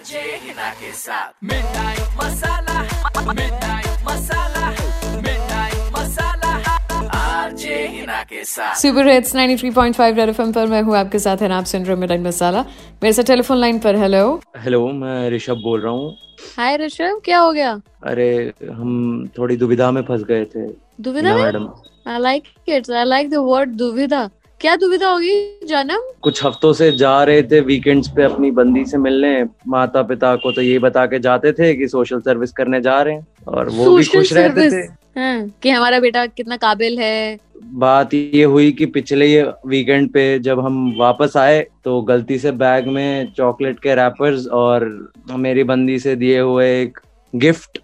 RJ Hina के साथ midnight Masala midnight Masala midnight Masala RJ Hina के साथ सुपर हिट्स 93.5 रेड एफएम पर मैं हूँ आपके साथ है आप सुन रहे हो मसाला मेरे साथ टेलीफोन लाइन पर हेलो हेलो मैं ऋषभ बोल रहा हूँ। हाय ऋषभ क्या हो गया? अरे हम थोड़ी दुविधा में फंस गए थे। दुविधा madam. I like it I like the word duvidha. क्या दुविधा होगी जानम? कुछ हफ्तों से जा रहे थे वीकेंड्स पे अपनी बंदी से मिलने। माता पिता को तो ये बता के जाते थे कि सोशल सर्विस करने जा रहे हैं। और वो भी खुश रहते थे। हाँ, कि हमारा बेटा कितना काबिल है। बात ये हुई कि पिछले ये वीकेंड पे जब हम वापस आए तो गलती से बैग में चॉकलेट के रैपर्स और मेरी बंदी से दिए हुए एक गिफ्ट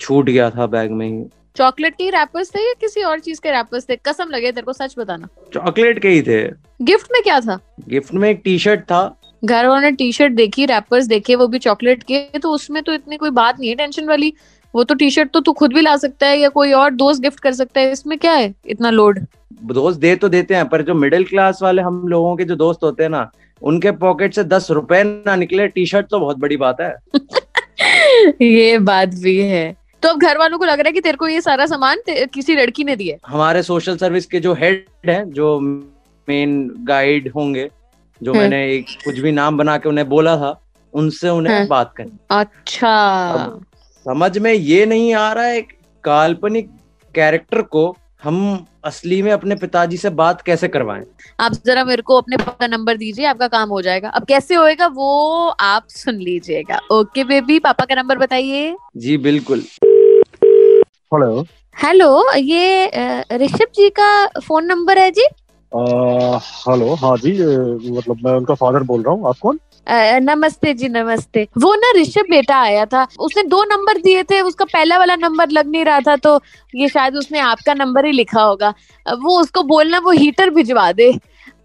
छूट गया था बैग में ही। चॉकलेट के रैपर्स थे या किसी और चीज़ के रैपर्स थे? कसम लगे तेरे को सच बताना। चॉकलेट के ही थे। गिफ्ट में क्या था? गिफ्ट में एक टी शर्ट था। घर वालों ने टी शर्ट देखी रैपर्स देखे वो भी चॉकलेट के तो उसमें तो इतनी कोई बात नहीं है टेंशन वाली। वो तो टी शर्ट तो तू खुद भी ला सकता है या कोई और दोस्त गिफ्ट कर सकता है। इसमें क्या है? इतना लोड दोस्त दे तो देते हैं पर जो मिडिल क्लास वाले हम लोगों के जो दोस्त होते हैं ना उनके पॉकेट से दस रुपए ना निकले टी शर्ट तो बहुत बड़ी बात है। ये बात भी है। तो अब घर वालों को लग रहा है कि तेरे को ये सारा सामान किसी लड़की ने दिया हमारे सोशल सर्विस के जो हेड हैं जो मेन गाइड होंगे जो हाँ। मैंने एक कुछ भी नाम बना के उन्हें बोला था उनसे उन्हें हाँ। बात करनी। अच्छा। समझ में ये नहीं आ रहा है काल्पनिक कैरेक्टर को हम असली में अपने पिताजी से बात कैसे करवाएँ? आप जरा मेरे को अपने पापा का नंबर दीजिए आपका काम हो जाएगा। अब कैसे होएगा वो आप सुन लीजिएगा। ओके बेबी पापा का नंबर बताइए। जी बिल्कुल। हेलो। हेलो ये ऋषभ जी का फ़ोन नंबर है जी? हेलो हाँ जी मतलब मैं उनका फादर बोल रहा हूँ। आप कौन? नमस्ते जी नमस्ते। वो ना ऋषभ बेटा आया था उसने दो नंबर दिए थे उसका पहला वाला नंबर लग नहीं रहा था तो ये शायद उसने आपका नंबर ही लिखा होगा। वो उसको बोलना वो हीटर भिजवा दे।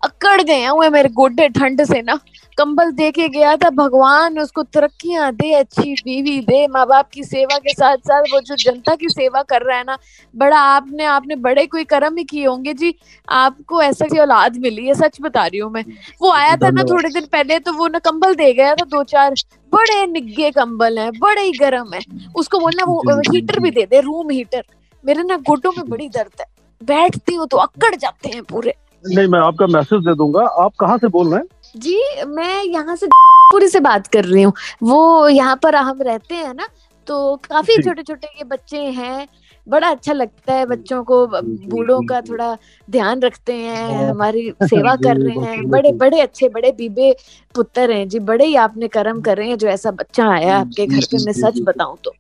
अकड़ गए हैं हुए मेरे गोडे ठंड से ना। कंबल दे के गया था भगवान उसको तरक्कियाँ दे अच्छी बीवी दे माँ बाप की सेवा के साथ साथ वो जो जनता की सेवा कर रहा है ना बड़ा आपने आपने बड़े कोई कर्म ही किए होंगे जी आपको ऐसा की औलाद मिली है सच बता रही हूँ मैं। वो आया था ना थोड़े दिन पहले तो वो ना कंबल दे गया था दो चार बड़े निग्गे कंबल हैं बड़े ही गर्म है। उसको बोलना वो हीटर भी दे दे रूम हीटर। मेरे ना घुटनों में बड़ी दर्द है। बैठती हूँ तो अकड़ जाते हैं पूरे। नहीं मैं आपका मैसेज दे दूँगा। आप कहाँ से बोल रहे हैं? जी मैं यहाँ से पूरी से बात कर रही हूँ। वो यहाँ पर हम रहते हैं ना तो काफ़ी छोटे छोटे ये बच्चे हैं। बड़ा अच्छा लगता है बच्चों को बूढ़ों का थोड़ा ध्यान रखते हैं हाँ। हमारी सेवा कर रहे हैं। बड़े बड़े अच्छे बड़े बीबे पुत्र हैं। जी बड़े ही आपने कर्म कर रहे हैं जो ऐसा बच्चा आया आपके घर पे मैं सच। बताऊँ तो।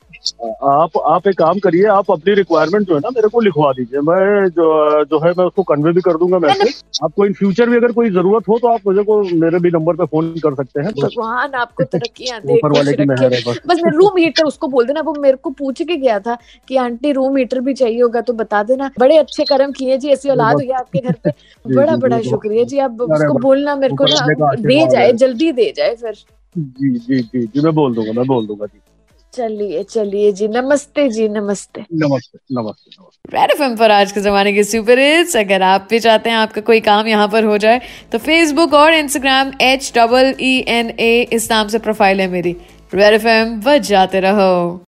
आप आप एक काम करिए आप अपनी रिक्वायरमेंट जो है ना मेरे को लिखवा दीजिए। मैं जो जो है मैं उसको कन्वे भी कर दूँगा मैसेज आपको इन फ्यूचर भी अगर कोई ज़रूरत हो तो आप मुझे को मेरे भी नंबर पे फ़ोन कर सकते हैं। भगवान आपको बस। रूम हीटर उसको बोल देना वो मेरे को पूछ के गया था कि आंटी रूम हीटर भी चाहिए होगा तो बता देना। बड़े अच्छे कर्म किए जी ऐसी औलाद हुई आपके घर पे। बड़ा बड़ा शुक्रिया जी आप उसको बोलना मेरे का ना दे जाए जल्दी दे जाए फिर। जी जी जी जी मैं बोल दूँगा मैं बोल दूँगा जी। चलिए चलिए जी नमस्ते जी नमस्ते। नमस्ते नमस्ते नमस्ते। रेड एफएम पर आज के जमाने के सुपर हिट्स अगर आप भी चाहते हैं आपका कोई काम यहाँ पर हो जाए तो फेसबुक और Instagram H double E N A इस नाम से प्रोफ़ाइल है मेरी। रेड एफएम बच जाते रहो।